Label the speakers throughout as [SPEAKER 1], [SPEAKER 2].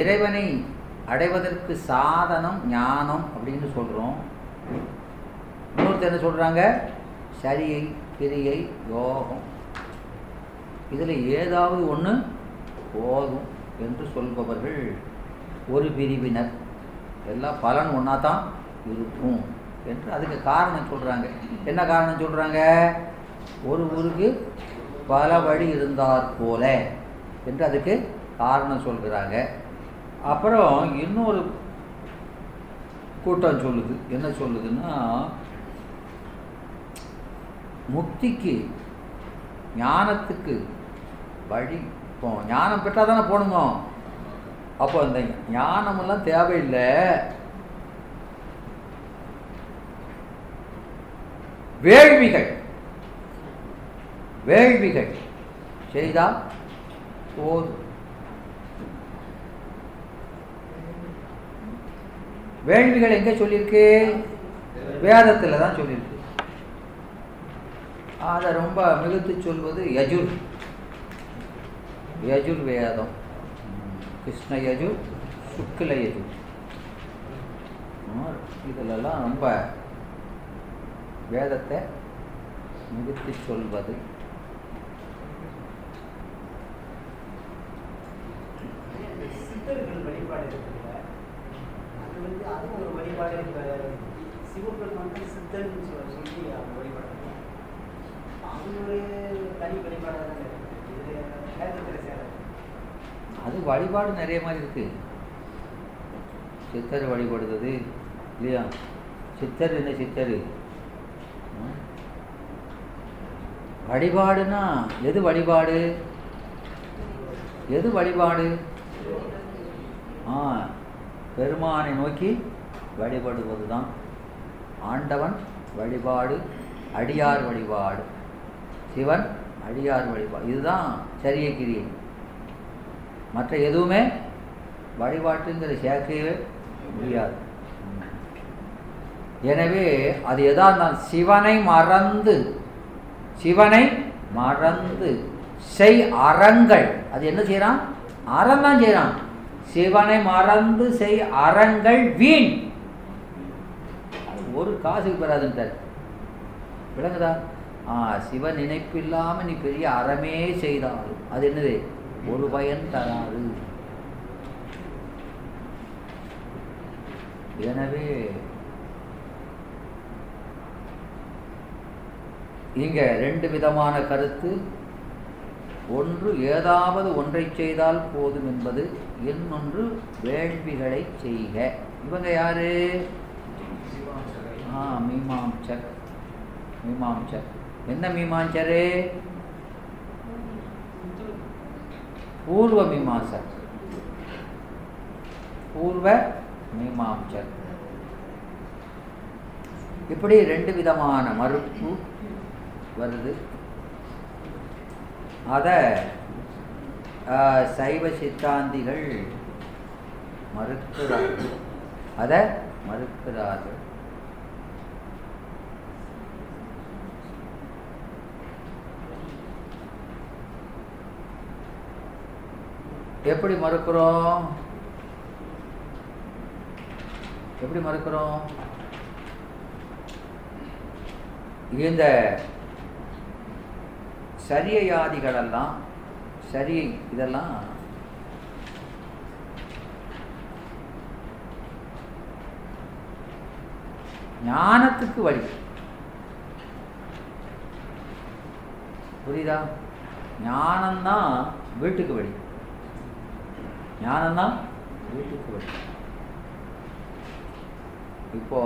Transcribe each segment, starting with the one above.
[SPEAKER 1] இறைவனை அடைவதற்கு சாதனம் ஞானம் அப்படின்னு சொல்கிறோம் இன்னொருத்தர் என்ன சொல்கிறாங்க சரியை கிரியை யோகம். இதில் ஏதாவது ஒன்று போதும் என்று சொல்பவர்கள் ஒரு பிரிவினர். எல்லாம் பலன் ஒன்றா தான் இருக்கும் என்று அதுக்கு காரணம் சொல்கிறாங்க என்ன காரணம் சொல்கிறாங்க ஒரு ஊருக்கு பல வழி இருந்தாற் போல என்று அதுக்கு காரணம் சொல்கிறாங்க. அப்புறம் இன்னொரு கூட்டம் சொல்லுது. என்ன சொல்லுதுன்னா முக்திக்கு ஞானத்துக்கு வழி இப்போ ஞானம் பெற்றால் தானே போகணுமோ? அப்போ அந்த ஞானமெல்லாம் தேவையில்லை. வேள்விகள். வேள்விகள். செய்தால் போதும். வேள்விகள் எங்கே சொல்லியிருக்கு? வேதத்தில் தான் சொல்லியிருக்கு. அதை ரொம்ப மிகுத்து சொல்வது யஜுர். யஜுர் வேதம். கிருஷ்ண யஜுர் சுக்கில யஜுர். இதிலெல்லாம் ரொம்ப வேதத்தை மிகுத்து சொல்வது
[SPEAKER 2] சித்தர்கள் வழிபாடு இருக்குல்ல அது வந்து அதுவும் ஒரு வழிபாடு சொல்லி அவங்க வழிபாடு அது ஒரு தனி வழிபாடாக தான்
[SPEAKER 1] அது வழிபாடு நிறைய மாதிரி இருக்கு. சித்தர் வழிபடுறது இல்லையா? சித்தர் என்ன சித்தர்? வழிபாடுனா எது வழிபாடு? எது வழிபாடு? ஆ பெருமானை நோக்கி வழிபடுவது தான் ஆண்டவன் வழிபாடு அடியார் வழிபாடு. சிவன் அடியார் வழிபாடு. இதுதான் சரிய கிரியை. மற்ற எதுவுமே வழிபாட்டுங்கிற சேர்க்கவே முடியாது. எனவே அது எதா இருந்தாலும் சிவனை மறந்து சிவனை மறந்து செய் அறங்கள். அது என்ன செய்யறான் அறம் தான் சிவனை மறந்து செய் அறங்கள் வீண். ஒரு காசுக்கு பெறாதுன்ட்டார் விளங்குதா? ஆ சிவ நினைப்பு நீ பெரிய அறமே செய்தாலும். அது என்னது? ஒரு பயன் தராது. எனவே இங்க ரெண்டு விதமான கருத்து. ஒன்று ஏதாவது ஒன்றை செய்தால் போதும் என்பது. இன்னொன்று வேள்விகளை செய்க. இவங்க யாரு? ஆ மீமாம்சர். மீமாம்சர். என்ன மீமாஞ்சரு பூர்வ மீமாசர் பூர்வ மீமாம்சர். இப்படி ரெண்டு விதமான மறுப்பு வருது. அதை சைவ சித்தாந்திகள் மறுக்கிறார்கள். அதை மறுக்கிறார்கள். எப்படி மறுக்கிறோம்? எப்படி மறுக்கிறோம்? இந்த சரியையாதிகளெல்லாம் சரி இதெல்லாம் ஞானத்துக்கு வழி. புரியுதா? ஞானம்தான் வீட்டுக்கு வழி. ஞானம்தான் வீட்டுக்கு வழி. இப்போ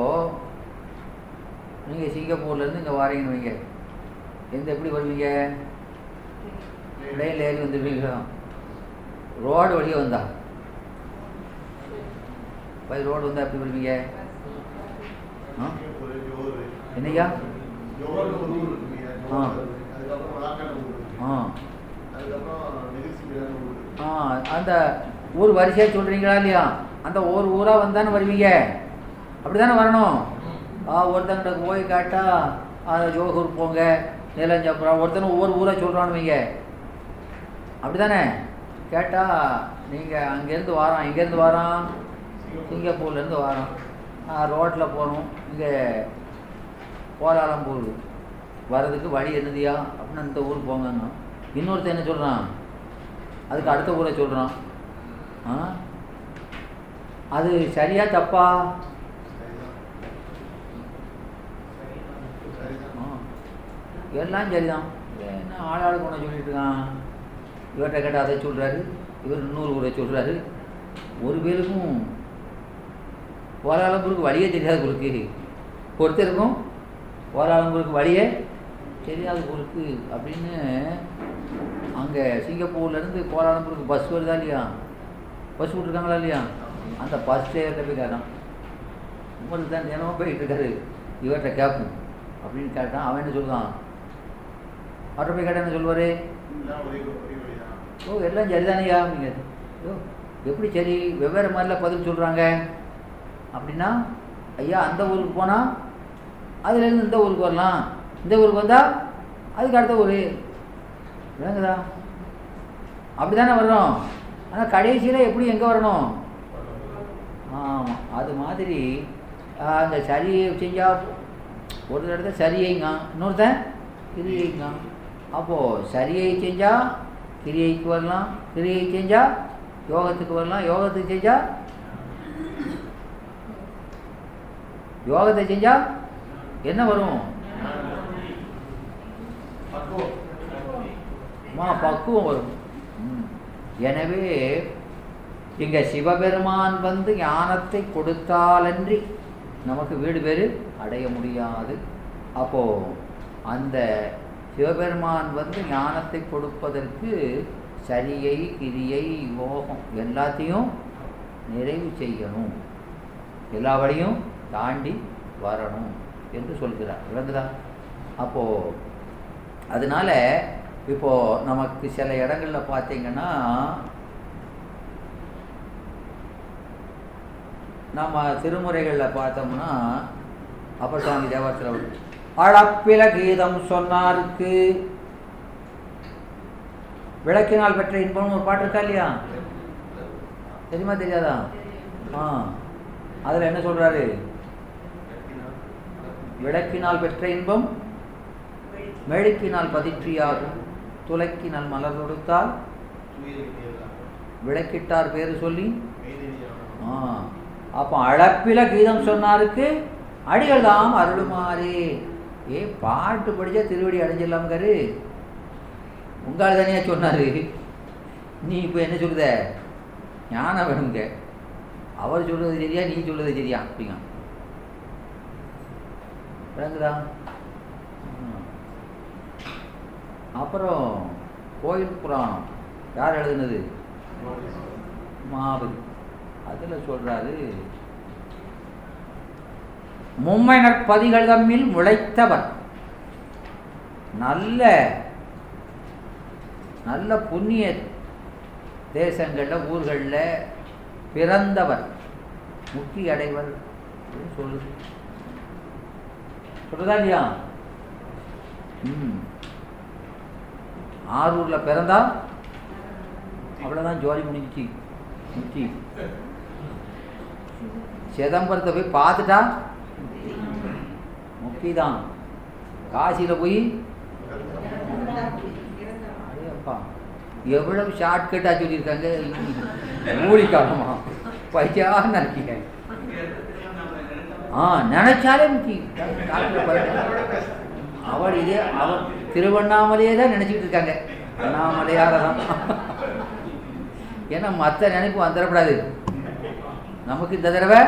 [SPEAKER 1] நீங்கள் சிங்கப்பூர்லேருந்து இங்கே வாரீங்கன்னு வைங்க. எந்த எப்படி வருவீங்க? பிளேனில் ஏறி வந்துடுவீங்களா ரோடு வழியாக வந்தா? பை ரோடு வந்தால் எப்படி வருவீங்க? ஆ? என்னய்யா? ஆ. ஆ. ஆ அந்த ஊர் வரிசையாக சொல்கிறீங்களா இல்லையா? அந்த ஒரு ஊராக வந்தானே வருவீங்க. அப்படி தானே வரணும்? ஆ ஒருத்தங்கிட்ட போய் கேட்டால் ஜோகூர் போங்க நீலஞ்சாப்புறம் ஒருத்தனை ஒவ்வொரு ஊராக சொல்கிறானுவீங்க அப்படி தானே கேட்டால் நீங்கள் அங்கேருந்து வரோம் இங்கேருந்து வரோம் சிங்கப்பூர்லேருந்து வரோம் ரோட்டில் போகணும் இங்கே கோலாலம்பூர் வர்றதுக்கு வழி என்னதியா? அப்படின்னு அந்த ஊர் போங்கங்க இன்னொருத்தன் என்ன சொல்கிறான் அதுக்கு அடுத்த ஊரை சொல்கிறான் அது சரியா தப்பா. எல்லாம் சரிதான். என்ன ஆளாளுக்கு ஒன்று சொல்லிட்டு இருக்கான்? இவர்கிட்ட கேட்டால் அதை சொல்கிறாரு இவர் இன்னொரு ஊரை சொல்கிறாரு ஒரு பேருக்கும் கோலாலம்பூருக்கு வழியே தெரியாது குறுக்கு ஒருத்தருக்கும் கோலாலம்பூருக்கு வழியே தெரியாது குறுக்கு அப்படின்னு அங்கே சிங்கப்பூர்லேருந்து கோலாலம்பூருக்கு பஸ் வருதா இல்லையா? பஸ் விட்ருக்காங்களா இல்லையா? அந்த பஸ் ஏற்ற போய் கேட்டான் உங்களுக்கு தான் தினமும் போயிட்டு இருக்காரு. இவர்கிட்ட கேட்போம். அப்படின்னு கேட்டான். அவன் என்ன சொல்லுவான்? அவர்கிட்ட போய் கேட்டால் என்ன சொல்லுவார்? ஓ எல்லாம் சரிதானையா அப்படிங்க. ஓ எப்படி சரி? வெவ்வேறு மாதிரிலாம் பதில் சொல்கிறாங்க அப்படின்னா ஐயா அந்த ஊருக்கு போனால் அதுலேருந்து இந்த ஊருக்கு வரலாம். இந்த ஊருக்கு வந்தால் அதுக்கு அடுத்த ஊர். விளங்குதா? அப்படி தானே வர்றோம். ஆனால் கடைசியில் எப்படி எங்கே வரணும்? ஆமாம் அது மாதிரி அந்த சரியை செஞ்சால் ஒரு இடத்த சரியைங்க. இன்னொருத்தன் கிரியைங்க. அப்போது சரியை செஞ்சால் கிரியைக்கு வரலாம். கிரியை செஞ்சால் யோகத்துக்கு வரலாம். யோகத்துக்கு செஞ்சால் யோகத்தை செஞ்சால் என்ன வரும்? பக்குவம் வரும். எனவே இங்க சிவபெருமான் வந்து ஞானத்தை கொடுத்தாலன்றி நமக்கு வீடு பேரு அடைய முடியாது. அப்போ அந்த சிவபெருமான் வந்து ஞானத்தை கொடுப்பதற்கு சரியை கிரியை யோகம் எல்லாத்தையும் நிறைவு செய்யணும். எல்லா வழியும் தாண்டி வரணும் என்று சொல்கிறார். விளங்குதா? அப்போ அதனால இப்போ நமக்கு சில இடங்கள்ல பார்த்தீங்கன்னா நம்ம திருமுறைகளில் பார்த்தோம்னா அப்பர் சுவாமி தேவாசிரவர் அளப்பில கீதம் சொன்னாருக்கு. விளக்கினால் பெற்ற இன்பம்னு ஒரு பாட்டு இருக்கா இல்லையா? தெரியுமா தெரியாதா? ஆ. அதில் என்ன சொல்றாரு? விளக்கினால் பெற்ற இன்பம் மெழுக்கினால் பதிற்றியாகும் துலக்கினால் மலர் கொடுத்தால் விளக்கிட்டார் பேரு சொல்லி? ஆ. அப்போ அளப்பில கீதம் சொன்னாருக்கு அடிகள் தாம் அருளுமாறே. ஏ பாட்டு படிச்சா திருவடி அடைஞ்சிடலாம்காரு உங்கால் தனியா சொன்னாரு. நீ இப்போ என்ன சொல்லுத? ஞானம் வேணுங்க அவர் சொல்றது சரியா நீ சொல்றது சரியா? அப்படிங்க விளங்குதா. அப்புறம் கோயில் புராணம். யார் எழுதுனது? மாவு அதில் சொல்றாரு மும்மைனர் பதிகள் தம்மில் முளைத்தவர். நல்ல நல்ல புண்ணிய தேசங்களில் ஊர்களில் பிறந்தவர். முக்தி அடைவர். அப்படின்னு சொல்லுது. சொல்றதா இல்லையா? ம். ஆரூரில் பிறந்தா அவ்வளோதான் ஜோலி முடிஞ்சிச்சு முக்தி சிதம்பரத்தை போய் பார்த்துட்டா முக்தி தான் காசியில் போய் அடேப்பா எவ்வளவு ஷார்ட்கட்டாக சொல்லியிருக்காங்க மூலிக்காலமா பைத்தியான்னு இருக்கீங்க ஆ நினைச்சாலே முக்கி டாக்டர் பாருங்க. அவர் இதே அவர் திருவண்ணாமலையே தான் நினச்சிக்கிட்டு இருக்காங்க. அண்ணாமலையார தான் ஏன்னா மற்ற நினைப்பு வந்துடக்கூடாது நமக்கு இந்த தடவை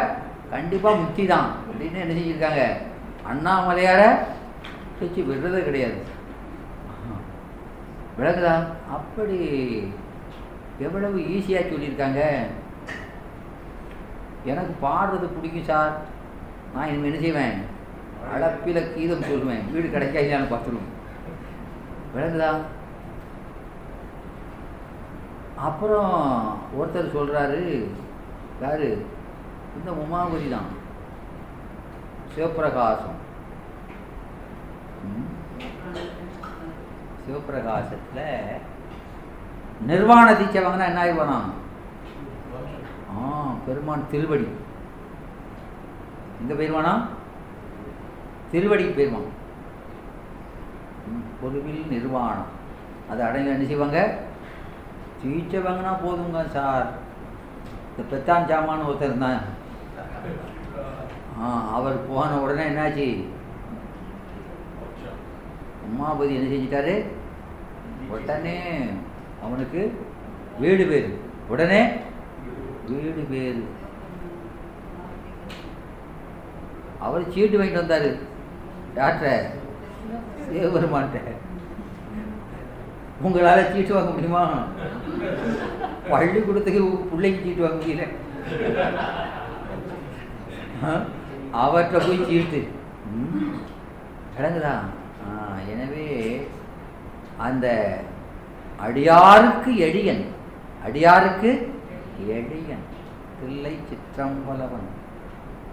[SPEAKER 1] கண்டிப்பாக முக்தி தான் அப்படின்னு என்ன செஞ்சிருக்காங்க. அண்ணாமலையார சுச்சி விடுறதே கிடையாது. விளக்குதா அப்படி எவ்வளவு ஈஸியாக சொல்லியிருக்காங்க. எனக்கு பாடுறது பிடிக்கும் சார். நான் இனிமேல் என்ன செய்வேன்? அளப்பில கீதம் சொல்லுவேன் வீடு கிடைக்கா பார்த்துருவேன் விளங்குதா? அப்புறம் ஒருத்தர் சொல்கிறாரு யார்? இந்த உமாபதி தான். சிவப்பிரகாசம். சிவபிரகாசத்தில் சிவப்பிரகாசத்தில் நிர்வாண தீட்சை வாங்கினா என்ன ஆகி ஆ பெருமான் திருவடி. எங்க பெருமானா திருவடி பெருமான் ம், பொதுவில் நிர்வாணம். அதை அடங்கி என்ன செய்வாங்க? சிகிச்சை வாங்கினா போதுங்க சார். இந்த பெத்தான் சாமான் ஒருத்தர் இருந்தான் ஆ அவர் போன உடனே என்னாச்சு? உமாபதி என்ன செஞ்சிட்டாரு? உடனே அவனுக்கு வீடு பேர். உடனே வீடு பேர். அவர் சீட்டு வாங்கிட்டு வந்தாரு. டாக்டர். சிவபெருமான்ட்ட உங்களால் சீட்டு வாங்க முடியுமா? பள்ளிக்கூடத்துக்கு பிள்ளைக்கு சீட்டு வாங்க முடியல. அவற்றை போய் சீட்டு. ம். எனவே அந்த அடியாருக்கு எழியன் அடியாருக்கு எளியன் தில்லை சிற்றம்பலவன்.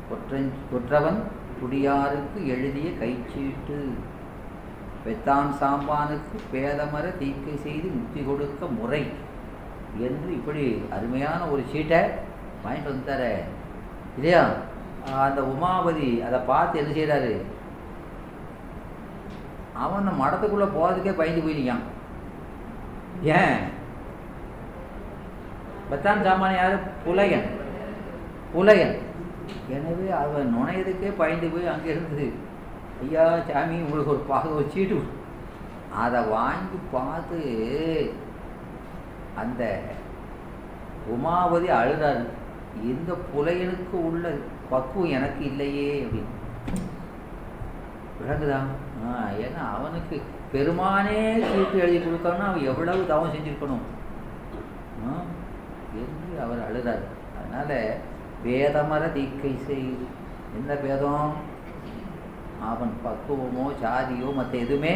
[SPEAKER 1] கொற்றன் கொற்றவன் குடியாருக்கு எழுதிய கைச்சீட்டு. பெத்தான் சாம்பானுக்கு பேதமர தீக்கை செய்து முக்தி கொடுக்க முறை என்று இப்படி அருமையான ஒரு சீட்டை வாங்கிட்டு வந்துட்டார. இல்லையா? அந்த உமாபதி அதை பார்த்து என்ன செய்கிறாரு அவன் அந்த மடத்துக்குள்ளே போகிறதுக்கே பயந்து போயிருக்கான் ஏன்? பத்தான் சாமான் யார்? புலையன். புலையன். எனவே அவன் நுழையதுக்கே பயந்து போய் அங்கே இருந்தது ஐயா சாமி உங்களுக்கு ஒரு பாக ஒரு சீட்டு அதை வாங்கி பார்த்து அந்த உமாவதி அழுதாரு. இந்த புலையனுக்கு உள்ள பக்குவம் எனக்கு இல்லையே அப்படின்னு. விளங்குதா? ஆ ஏன்னா அவனுக்கு பெருமானே சீட்டு எழுதி கொடுக்கணும்னா அவன் எவ்வளவு தவம் செஞ்சுருக்கணும். என்று அவர் அழுதார். அதனால வேதமர தீக்கை செய்து. என்ன பேதம்? அவன் பக்குவமோ சாதியோ மற்ற எதுவுமே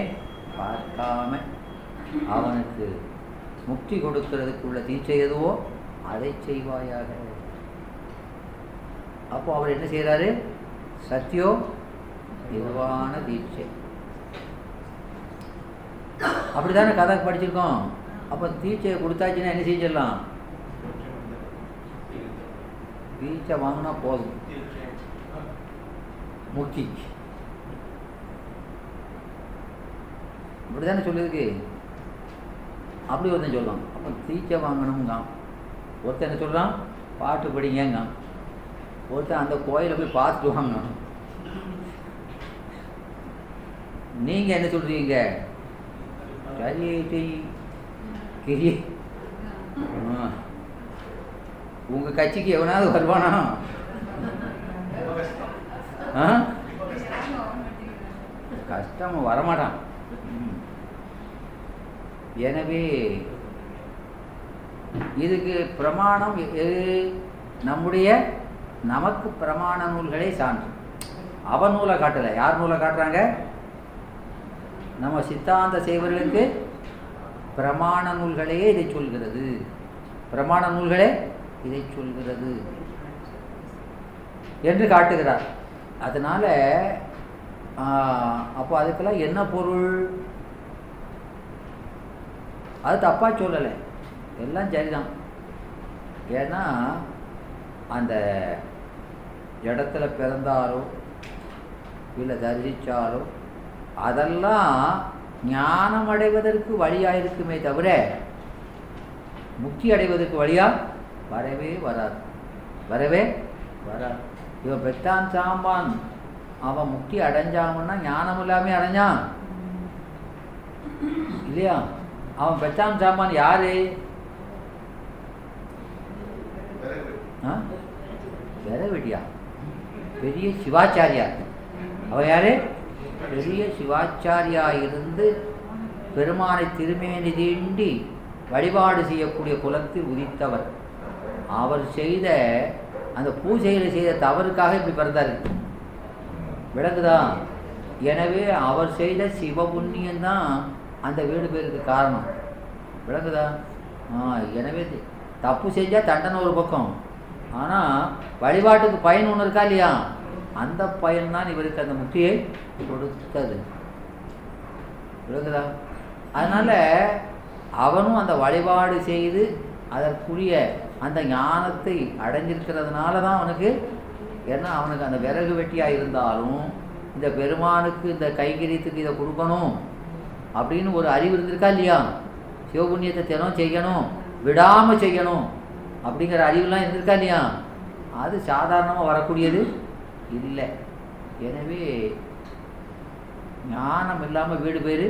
[SPEAKER 1] பார்க்காம அவனுக்கு முக்தி கொடுக்கிறதுக்குள்ள தீட்சை எதுவோ அதை செய்வாயாக. அப்போ அவர் என்ன செய்கிறாரு சத்யோ நிர்வாண தீட்சை. அப்படிதானே கதை படிச்சிருக்கோம்? அப்போ தீட்சையை கொடுத்தாச்சுன்னா என்ன செஞ்சிடலாம்? தீட்சை வாங்கினா போதும். முக்தி. இப்படிதானே சொல்லியிருக்கு. அப்படி ஒருத்தன் சொல்லலாம் அப்போ தீட்சை வாங்கணுங்க ஒருத்தன் என்ன சொல்கிறான் பாட்டு படிங்கங்க. ஒருத்தன் அந்த கோயிலை போய் பார்த்துட்டு வாங்க. நீங்கள் என்ன சொல்கிறீங்க சரி செய். கிரி உங்க கட்சிக்கு எவனாவது வருவானா? ஆ? கஷ்டம் வரமாட்டான். ம். எனவே இதுக்கு பிரமாணம் எது? நம்முடைய நமக்கு பிரமாண நூல்களே சான்று. அவன் நூலை காட்டலை. யார் நூலை காட்டுறாங்க? நம்ம சித்தாந்த செய்வர்களுக்கு பிரமாண நூல்களையே இதை சொல்கிறது. பிரமாண நூல்களே இதை சொல்கிறது என்று காட்டுகிறார். அதனால் அப்போ அதுக்கெல்லாம் என்ன பொருள்? அது தப்பாக சொல்லலை. எல்லாம் சரிதான். ஏன்னா அந்த இடத்துல பிறந்தாரோ இல்லை தரிசித்தாலோ அதெல்லாம் ஞானம் அடைவதற்கு வழியாக இருக்குமே தவிர முக்தி அடைவதற்கு வழியா வரவே வராது. வரவே வராது. இவன் பெத்தான் சாம்பான். அவன் முக்தி அடைஞ்சாங்கன்னா ஞானம் இல்லாமல் அடைஞ்சான். இல்லையா? அவன் பெற்றான் சாம்பான் யாரு? ஆ? வேற வெட்டியா பெரிய சிவாச்சாரியார் அவன் யாரு? பெரிய சிவாச்சாரியா இருந்து பெருமானை திருமேனி தீண்டி வழிபாடு செய்யக்கூடிய குலத்தில் உதித்தவர். அவர் செய்த அந்த பூஜையில் செய்த தவறுக்காக இப்படி பிறந்தார். விளக்குதா எனவே அவர் செய்த சிவ புண்ணியம்தான் அந்த வீடு பேருக்கு காரணம். விளக்குதா ஆ எனவே தப்பு செஞ்சால் தண்டனை ஒரு பக்கம். ஆனால் வழிபாட்டுக்கு பயன் ஒன்று இருக்கா இல்லையா? அந்த பயன்தான் இவருக்கு அந்த முக்தியை கொடுத்தது. விளக்குதா அதனால் அவனும் அந்த வழிபாடு செய்து அதற்குரிய அந்த ஞானத்தை அடைஞ்சிருக்கிறதுனால தான் அவனுக்கு ஏன்னா அவனுக்கு அந்த விறகு வெட்டியாக இருந்தாலும் இந்த பெருமானுக்கு இந்த கைங்கரியத்துக்கு இதை கொடுக்கணும். அப்படின்னு ஒரு அறிவு இருந்திருக்கா இல்லையா? சிவபுண்ணியத்தை தினம் செய்யணும் விடாமல் செய்யணும் அப்படிங்கிற அறிவுலாம் இருந்திருக்கா இல்லையா? அது சாதாரணமாக வரக்கூடியது இல்லை. எனவே ஞானம் இல்லாமல் வீடு பேர்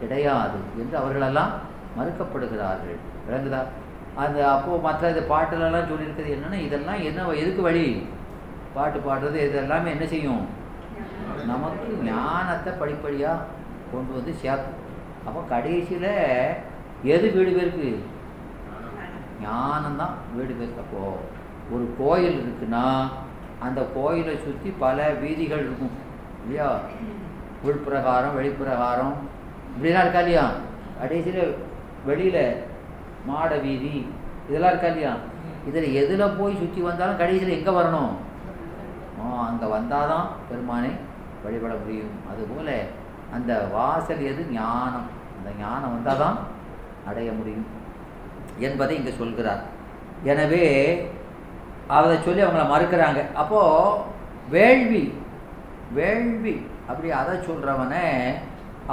[SPEAKER 1] கிடையாது என்று அவர்களெல்லாம் மறுக்கப்படுகிறார்கள். விளங்குதா? அந்த அப்போது மற்ற இது பாட்டுலலாம் சொல்லியிருக்கிறது என்னென்னா இதெல்லாம் என்ன எதுக்கு வழி? பாட்டு பாடுறது இதெல்லாமே என்ன செய்யும்? நமக்கு ஞானத்தை படிப்படியாக கொண்டு வந்து சேர்க்கும் அப்போ கடைசியில் எது வீடு பேருக்கு? ஞானம்தான் வீடு பேருக்கு. அப்போ ஒரு கோயில் இருக்குன்னா அந்த கோயிலை சுற்றி பல வீதிகள் இருக்கும். இல்லையா? உள்பிரகாரம் வெளிப்பிரகாரம். இப்படிலாம் இருக்கா இல்லையா? கடைசியில் வெளியில் மாட வீதி இதெல்லாம் இருக்கா இல்லையா? இதில் எதில் போய் சுற்றி வந்தாலும் கடைசியில் எங்கே வரணும்? அங்கே வந்தால் தான் பெருமானை வழிபட முடியும். அதுபோல் அந்த வாசல் எது? ஞானம். அந்த ஞானம் வந்தால் தான் அடைய முடியும் என்பதை இங்கே சொல்கிறார். எனவே அதை சொல்லி அவங்கள மறுக்கிறாங்க. அப்போது வேள்வி வேள்வி அப்படி அதை சொல்கிறவனே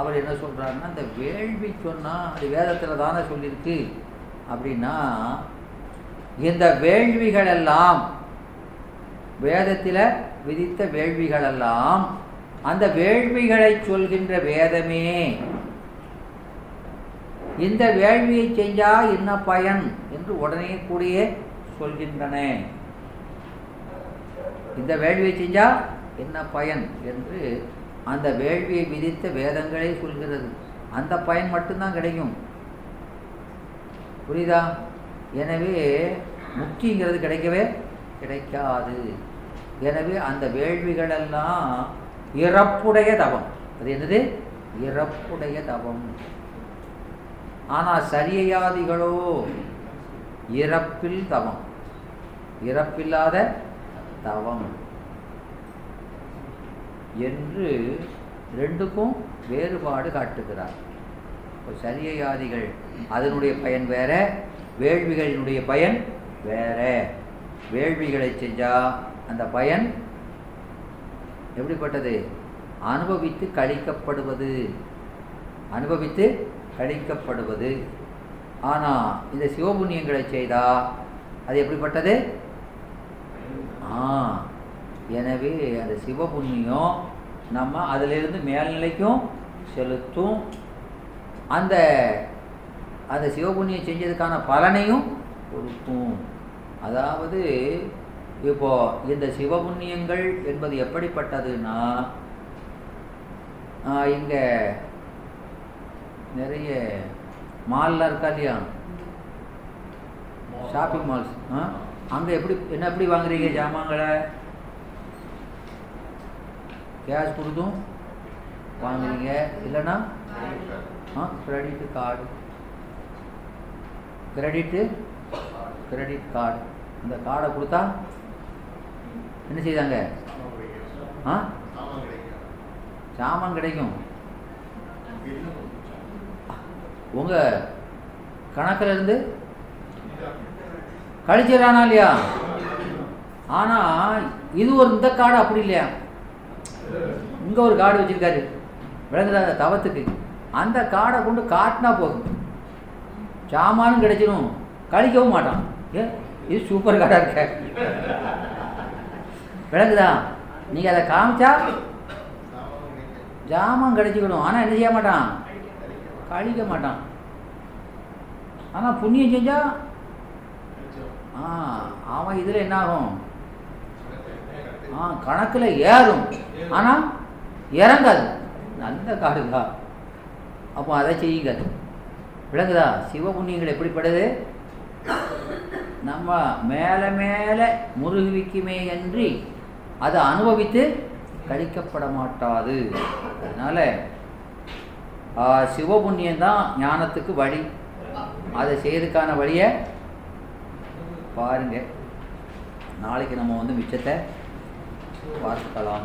[SPEAKER 1] அவர் என்ன சொல்கிறாருன்னா இந்த வேள்வி சொன்னால் அது வேதத்தில் தானே சொல்லியிருக்கு அப்படின்னா இந்த வேள்விகளெல்லாம் வேதத்தில் விதித்த வேள்விகளெல்லாம் அந்த வேள்விகளை சொல்கின்ற வேதமே. இந்த வேள்வியை செஞ்சா என்ன பயன்? என்று உடனே கூடிய சொல்கின்றன. இந்த வேள்வியை செஞ்சா என்ன பயன்? என்று அந்த வேள்வியை விதித்த வேதங்களே சொல்கிறது. அந்த பயன் மட்டும்தான் கிடைக்கும். புரியுதா? எனவே முக்திங்கிறது கிடைக்கவே கிடைக்காது. எனவே அந்த வேள்விகளெல்லாம் இறப்புடைய தவம். அது என்னது? இறப்புடைய தவம். ஆனால் சரியையாதிகளோ இறப்பில் தவம். இறப்பில்லாத தவம். என்று ரெண்டுக்கும் வேறுபாடு காட்டுகிறார். இப்போ சரியையாதிகள் அதனுடைய பயன் வேற வேள்விகளினுடைய பயன் வேற. வேள்விகளை செஞ்சால் அந்த பயன் எப்படிப்பட்டது? அனுபவித்து கழிக்கப்படுவது. அனுபவித்து கழிக்கப்படுவது. ஆனால் இந்த சிவபுண்ணியங்களை செய்தால் அது எப்படிப்பட்டது? ஆ எனவே அந்த சிவபுண்ணியம் நம்ம அதிலிருந்து மேல்நிலைக்கும் செலுத்தும். அந்த அந்த சிவபுண்ணியம் செஞ்சதுக்கான பலனையும் கொடுக்கும். அதாவது இப்போ இந்த சிவபுண்ணியங்கள் என்பது எப்படிப்பட்டதுன்னா இங்கே நிறைய மால்லாம் இருக்கா இல்லையா? ஷாப்பிங் மால்ஸ் ஆ? அங்கே எப்படி என்ன எப்படி வாங்குறீங்க ஜாமான்களை? கேஷ் கொடுத்தும் வாங்குறீங்க. இல்லைன்னா ஆ credit card credit credit card இந்த கார்டை கொடுத்தா என்ன செய்தாங்க? ஆ? சாமான் கிடைக்கும். உங்கள் கணக்கில் இருந்து கழிச்சிடறானா இல்லையா? ஆனால் இது ஒரு இந்த காடு அப்படி இல்லையா? இங்கே ஒரு காடு வச்சுருக்காரு. விளங்குதா தவத்துக்கு? அந்த காடை கொண்டு காட்டினா போதும். சாமானும் கிடைச்சிடும் கழிக்கவும் மாட்டான். ஏ இது சூப்பர் கார்டாக இருக்க. விளங்குதா? நீங்கள் அதை காமிச்சா ஜாமான் கிடைச்சிக்கணும் ஆனால் என்ன செய்ய மாட்டான்? கழிக்க மாட்டான். ஆனால் புண்ணியம் செஞ்சா? ஆ அவன் இதில் என்ன ஆகும் ஆ கணக்கில் ஏறும். ஆனால் இறங்காது. நல்ல காடுதா? அப்போ அதை செய்யுங்க. விளங்குதா? சிவபுண்ணியங்கள் எப்படிப்படுது நம்ம மேலே மேலே முருகுவிக்குமே அன்றி அதை அனுபவித்து கழிக்கப்பட மாட்டாது அதனால சிவபுண்ணியம் தான் ஞானத்துக்கு வழி. அதை செய்யறதுக்கான வழியை பாருங்க. நாளைக்கு நம்ம வந்து மிச்சத்தை பார்க்கலாம்